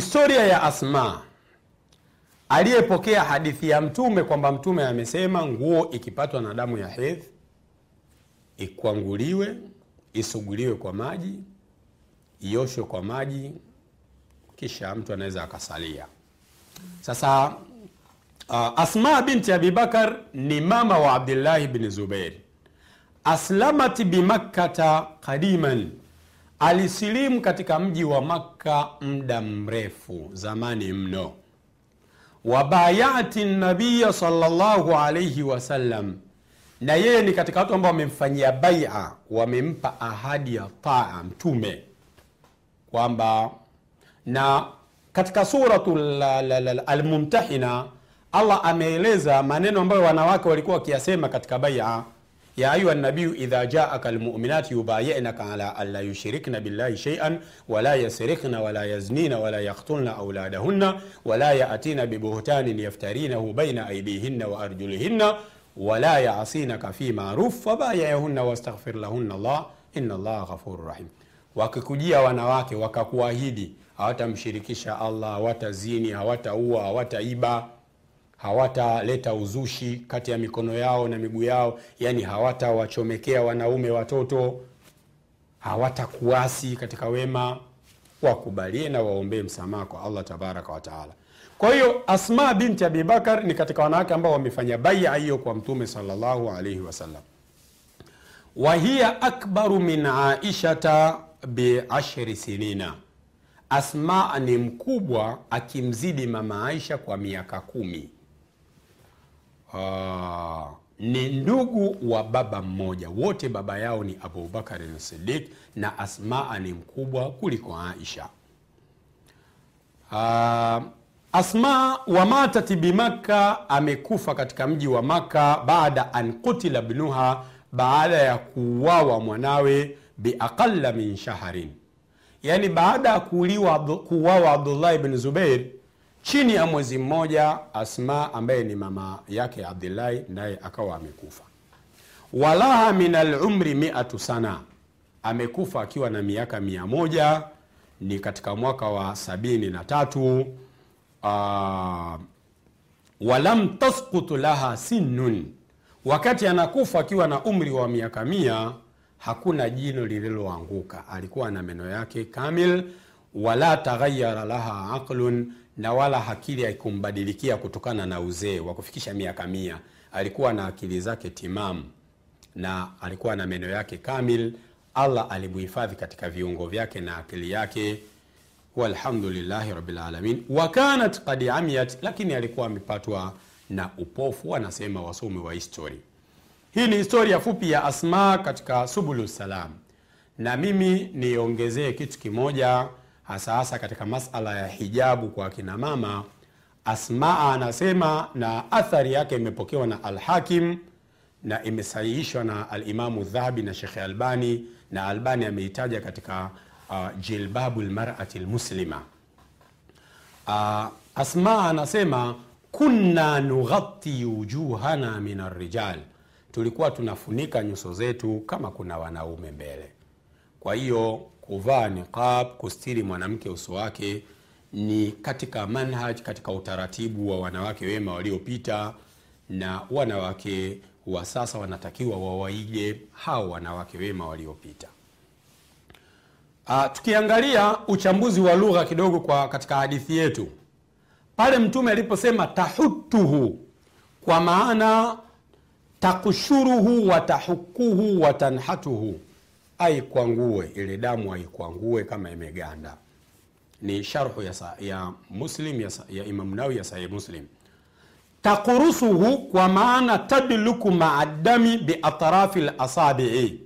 historia ya asma. Aliyepokea hadithi ya mtume kwamba mtume amesema nguo ikipatwa na damu ya hedhi ikwanguliwe isuguliwe kwa maji ioshwe kwa maji kisha mtu anaweza akasalia. Sasa uh, asma binti abibakar ni mama wa abdillahi bni Zubair. aslamat bimakkata qadiman alisilimu katika mji wa makka muda mrefu zamani mno. Wabayati nabiya salllahu alaihi wasallam na yeye ni katika watu ambao wamemfanyia baia wamempa ahadi ya taa mtume. Kwamba na katika suratu almumtahina allah ameeleza maneno ambayo wanawake walikuwa wakiyasema katika baia يا أيها النبي إذا جاءك المؤمنات يبايعنك على ألا يشركن بالله شيئا ولا يسرقن ولا يزنين ولا يقتلن أولادهن ولا يأتين ببهتان يفترينه بين أيديهن وأرجلهن ولا يعصينك في معروف فبايعهن واستغفر لهن الله إن الله غفور رحيم. wakikujia wanawake wakakuahidi hawatamshirikisha allah hawatazini hawataua hawataiba hawataleta uzushi kati ya mikono yao na miguu yao, yani hawatawachomekea wanaume watoto, hawatakuasi katika wema, wakubalie na waombee msamaha kwa Allah tabaraka wataala. Kwa hiyo Asma binti Abibakar ni katika wanawake ambao wamefanya baia hiyo kwa Mtume sallallahu alaihi wasallam. Wahiya akbaru min aishata biashri sinina, Asma ni mkubwa akimzidi mama Aisha kwa miaka kumi. Ah, ni ndugu wa baba mmoja, wote baba yao ni Abubakar Sidiq na Asmaa ni mkubwa kuliko Aisha. Uh, Asma wa matati bimakka, amekufa katika mji wa Makka baada an kutila bnuha, baada ya kuuawa mwanawe biaqalla min shaharin, yani baada ya kuuawa Abdullah ibn Zubair chini ya mwezi mmoja, Asma ambaye ni mama yake Abdillahi naye akawa amekufa. Walaha min alumri miatu sana, amekufa akiwa na miaka mia moja, ni katika mwaka wa sabini na tatu. Uh, walam tasqut laha sinnun, wakati anakufa akiwa na umri wa miaka mia, hakuna jino lililoanguka, alikuwa na meno yake kamil. Wala taghayara laha aqlun, na wala akili haikumbadilikia kutokana na uzee wa kufikisha miaka mia. Alikuwa na akili zake timamu na alikuwa na meno yake kamil. Allah alimuhifadhi katika viungo vyake na akili yake walhamdulillahi rabbil alamin. Wa kanat qad amiyat, lakini alikuwa amepatwa na upofu, wanasema wasomi wa histori. Hii ni historia fupi ya Asma katika Subulu Salam, na mimi niongezee kitu kimoja, hasa hasa katika masala ya hijabu kwa akina mama. Asmaa anasema, na athari yake imepokewa na Alhakim na imesahihishwa na Alimamu Dhahabi na Shekhe Albani, na Albani ameitaja katika Uh, jilbabu lmarati lmuslima. Uh, Asma anasema kunna nughatti wujuhana min arrijal, tulikuwa tunafunika nyuso zetu kama kuna wanaume mbele. Kwa hiyo kuvaa niqab, kustiri mwanamke uso wake ni katika manhaj, katika utaratibu wa wanawake wema waliopita, na wanawake wa sasa wanatakiwa wawaige hao wanawake wema waliopita. Uh, tukiangalia uchambuzi wa lugha kidogo kwa katika hadithi yetu pale Mtume aliposema tahutuhu, kwa maana takushuruhu wa tahukuhu wa tanhatuhu, aikwangue ile damu, aikwangue kama imeganda. Ni sharhu ya, ya Muslim ya, ya Imam Nawawi ya Sahih Muslim. Takurusuhu, kwa maana tadluku maa dami biatrafi lasabii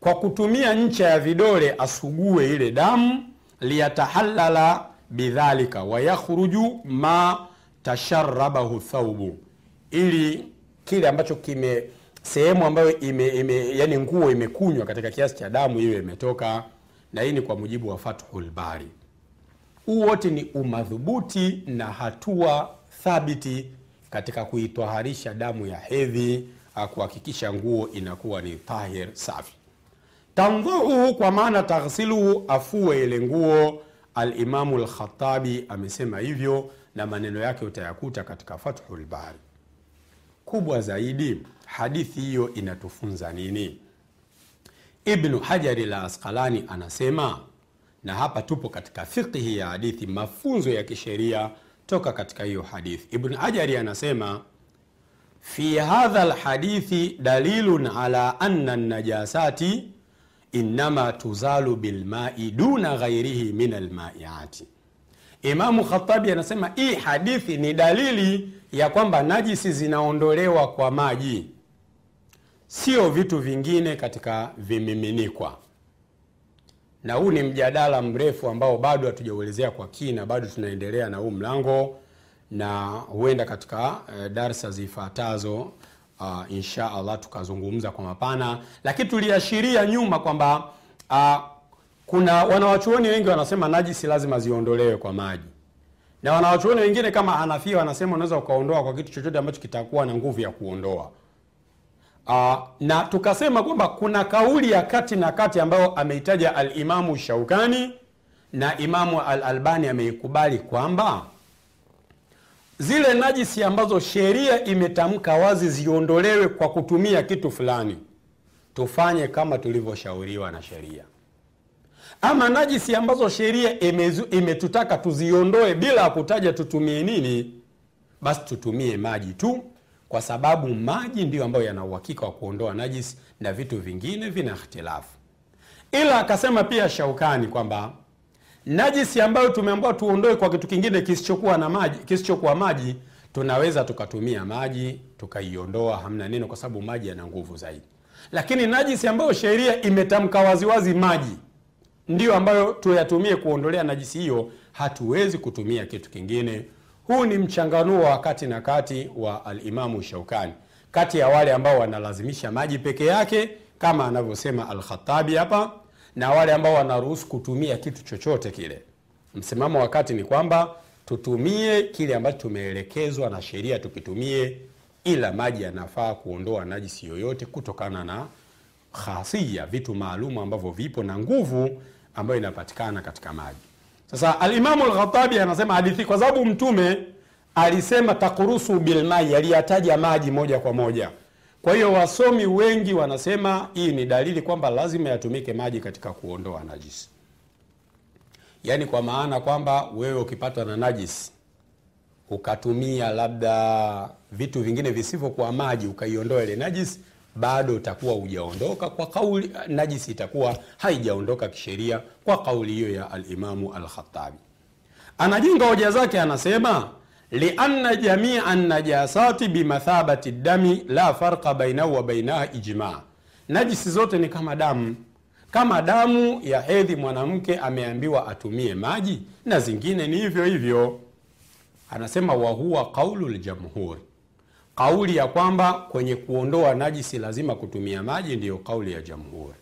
kwa kutumia ncha ya vidole asugue ile damu, liyatahalala bidhalika wayakhruju ma tasharabahu thaubu, ili kile ambacho kime sehemu ambayo ime, ime, yani nguo imekunywa katika kiasi cha damu hiyo imetoka, na hii ni kwa mujibu wa Fathul Bari. Huu wote ni umadhubuti na hatua thabiti katika kuitwaharisha damu ya hedhi, kuhakikisha nguo inakuwa ni tahir safi. Tandhuhu kwa maana taghsiluhu, afue ile nguo, alimamu lkhatabi amesema hivyo na maneno yake utayakuta katika fathul kubwa zaidi. Hadithi hiyo inatufunza nini? Ibnu hajari la asqalani anasema na hapa tupo katika fiqhi ya hadithi mafunzo ya kisheria toka katika hiyo hadithi. Ibnu hajari anasema fi hadha lhadithi dalilun ala anna najasati innama tuzalu bilmai duna ghairihi min almaiati imamu khatabi anasema hii hadithi ni dalili ya kwamba najisi zinaondolewa kwa maji. Sio vitu vingine katika vimiminikwa. Na huu ni mjadala mrefu ambao bado hatujauelezea kwa kina bado tunaendelea na huu mlango na huenda katika e, darsa zifuatazo uh, insha allah tukazungumza kwa mapana. Lakini tuliashiria nyuma kwamba uh, kuna wanawachuoni wengi wanasema najisi lazima ziondolewe kwa maji na wanawachuoni wengine kama hanafia wanasema unaweza ukaondoa kwa kitu chochote ambacho kitakuwa na nguvu ya kuondoa. Aa, na tukasema kwamba kuna kauli ya kati na kati ambayo ameitaja alimamu shaukani na imamu al albani ameikubali kwamba zile najisi ambazo sheria imetamka wazi ziondolewe kwa kutumia kitu fulani. Tufanye kama tulivyoshauriwa na sheria ama najisi ambazo sheria imetutaka tuziondoe bila ya kutaja tutumie nini basi tutumie maji tu kwa sababu maji ndiyo ambayo yana uhakika wa kuondoa najisi na vitu vingine vina ikhtilafu. Ila akasema pia shaukani kwamba najisi ambayo tumeambiwa tuondoe kwa kitu kingine kisichokuwa na maji kisichokuwa maji tunaweza tukatumia maji tukaiondoa hamna neno kwa sababu maji yana nguvu zaidi. Lakini najisi ambayo sheria imetamka waziwazi maji ndiyo ambayo tuyatumie kuondolea najisi hiyo hatuwezi kutumia kitu kingine. Huu ni mchanganuo wa kati na kati wa alimamu shaukani kati ya wale ambao wanalazimisha maji peke yake kama anavyosema alkhatabi hapa na wale ambao wanaruhusu kutumia kitu chochote kile. Msimamo wa kati ni kwamba tutumie kile ambacho tumeelekezwa na sheria tukitumie ila maji yanafaa kuondoa najisi yoyote kutokana na khasia vitu maalumu ambavyo vipo na nguvu ambayo inapatikana katika maji. Sasa alimamu lkhatabi anasema hadithi kwa sababu mtume alisema takurusu bilmai aliyataja maji moja kwa moja. Kwa hiyo wasomi wengi wanasema hii ni dalili kwamba lazima yatumike maji katika kuondoa najisi. Yaani kwa maana kwamba wewe ukipatwa na najisi ukatumia labda vitu vingine visivyokuwa maji ukaiondoa ile najisi bado utakuwa hujaondoka kwa kauli najisi itakuwa haijaondoka kisheria kwa kauli hiyo ya alimamu alkhatabi anajenga hoja zake anasema lianna jamia najasati bimathabati dami la farqa bainahu wa bainaha ijma. Najisi zote ni kama damu. Kama damu ya hedhi mwanamke ameambiwa atumie maji na zingine ni hivyo hivyo. Anasema wahuwa qaulu ljamhuri kauli ya kwamba kwenye kuondoa najisi lazima kutumia maji ndiyo kauli ya jamhuri.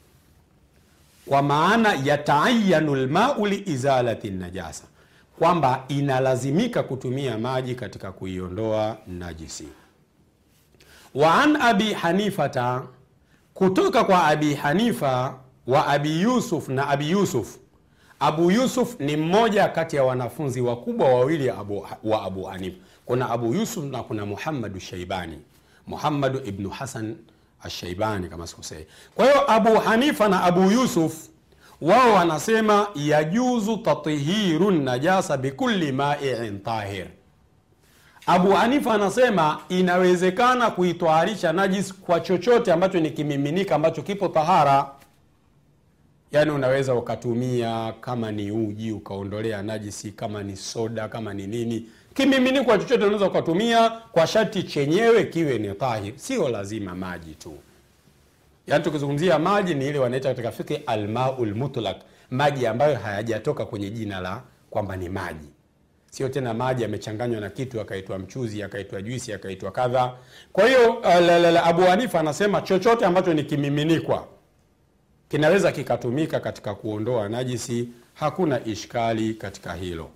Kwa maana yataayanu lmau liizalati najasa kwamba inalazimika kutumia maji katika kuiondoa najisi. Wa an abi hanifata kutoka kwa abi hanifa wa abi yusuf na abi yusuf abu yusuf ni mmoja kati ya wanafunzi wakubwa wawili abu, wa abu hanifa kuna abu yusuf na kuna muhammadu shaibani muhammadu ibnu hasan ashaibani kama sikosei. kwa hiyo abu hanifa na abu yusuf wao wanasema yajuzu tathiru najasa bikulli maiin tahir. Abu hanifa anasema inawezekana kuitwaharisha najis kwa chochote ambacho ni kimiminika ambacho kipo tahara yaani unaweza ukatumia kama ni uji ukaondolea najisi kama ni soda kama ni nini. Kimiminikwa chochote unaweza ukatumia kwa shati chenyewe kiwe ni tahir. Sio lazima maji tu. Yaani tukizungumzia maji ni ile wanaita katika fiki almau lmutlak maji ambayo hayajatoka kwenye jina la kwamba ni maji. Sio tena maji yamechanganywa na kitu akaitwa mchuzi akaitwa juisi akaitwa kadha. Kwa hiyo uh, abu hanifa anasema chochote ambacho ni kimiminikwa kinaweza kikatumika katika kuondoa najisi. Hakuna ishkali katika hilo.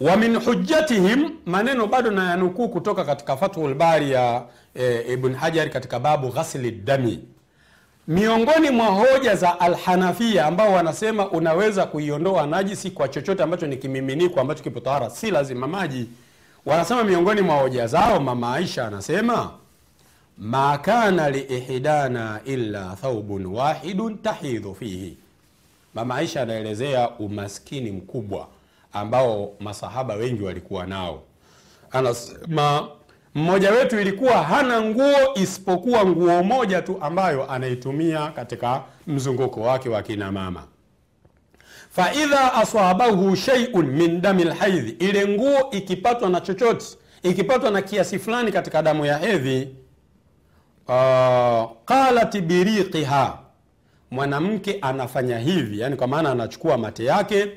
Wa min hujjatihim maneno bado na yanukuu kutoka katika fathul bari ya e, ibn hajar katika babu ghasli dami. Miongoni mwa hoja za alhanafia ambao wanasema unaweza kuiondoa najisi kwa chochote ambacho ni kimiminiko ambacho kipo tahara si lazima maji. Wanasema miongoni mwa hoja zao mama aisha anasema ma kana liihdana illa thaubun wahidun tahidhu fihi. Mama aisha anaelezea umaskini mkubwa ambao masahaba wengi walikuwa nao. Anasema mmoja wetu ilikuwa hana nguo isipokuwa nguo moja tu ambayo anaitumia katika mzunguko wake wa kina mama. Faidha asabahu sheiun min dami lhaidhi ile nguo ikipatwa na chochote ikipatwa na kiasi fulani katika damu ya hedhi uh, qalat biriqiha mwanamke anafanya hivi yani kwa maana anachukua mate yake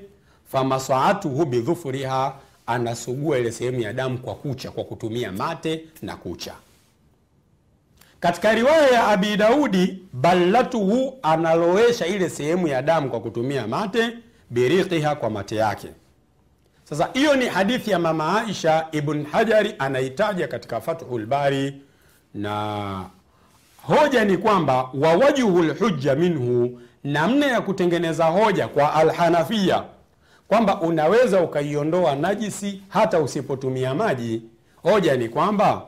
famasaatuhu bidhufuriha anasugua ile sehemu ya damu kwa kucha kwa kutumia mate na kucha. Katika riwaya ya abi daudi ballatuhu analowesha ile sehemu ya damu kwa kutumia mate biriqiha kwa mate yake. Sasa hiyo ni hadithi ya mama aisha ibn hajari anaitaja katika fathul bari na hoja ni kwamba wawajhu lhujja minhu namna ya kutengeneza hoja kwa alhanafia kwamba unaweza ukaiondoa najisi hata usipotumia maji. Hoja ni kwamba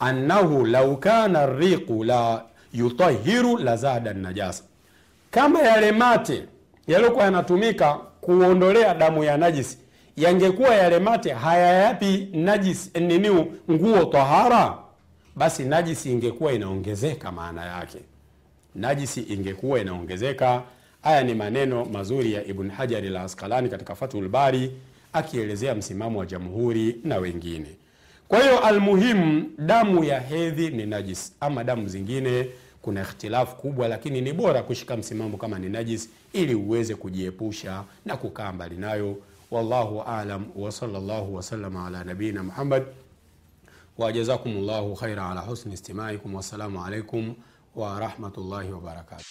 annahu lau kana riqu la yutahiru la zada najasa kama yale mate yaliyokuwa yanatumika kuondolea damu ya najisi yangekuwa yale mate hayayapi najisi nini nguo tahara basi najisi ingekuwa inaongezeka maana yake. Najisi ingekuwa inaongezeka. Haya ni maneno mazuri ya ibn hajari la askalani katika fathul bari akielezea msimamo wa jamhuri na wengine. Kwa hiyo almuhimu damu ya hedhi ni najis. Ama damu zingine kuna ikhtilafu kubwa lakini ni bora kushika msimamo kama ni najis ili uweze kujiepusha na kukaa mbali nayo. Wallahu alam wasalllahu wasalama ala nabiina muhammad وجزاكم الله خيرا على حسن استماعكم والسلام عليكم ورحمة الله وبركاته.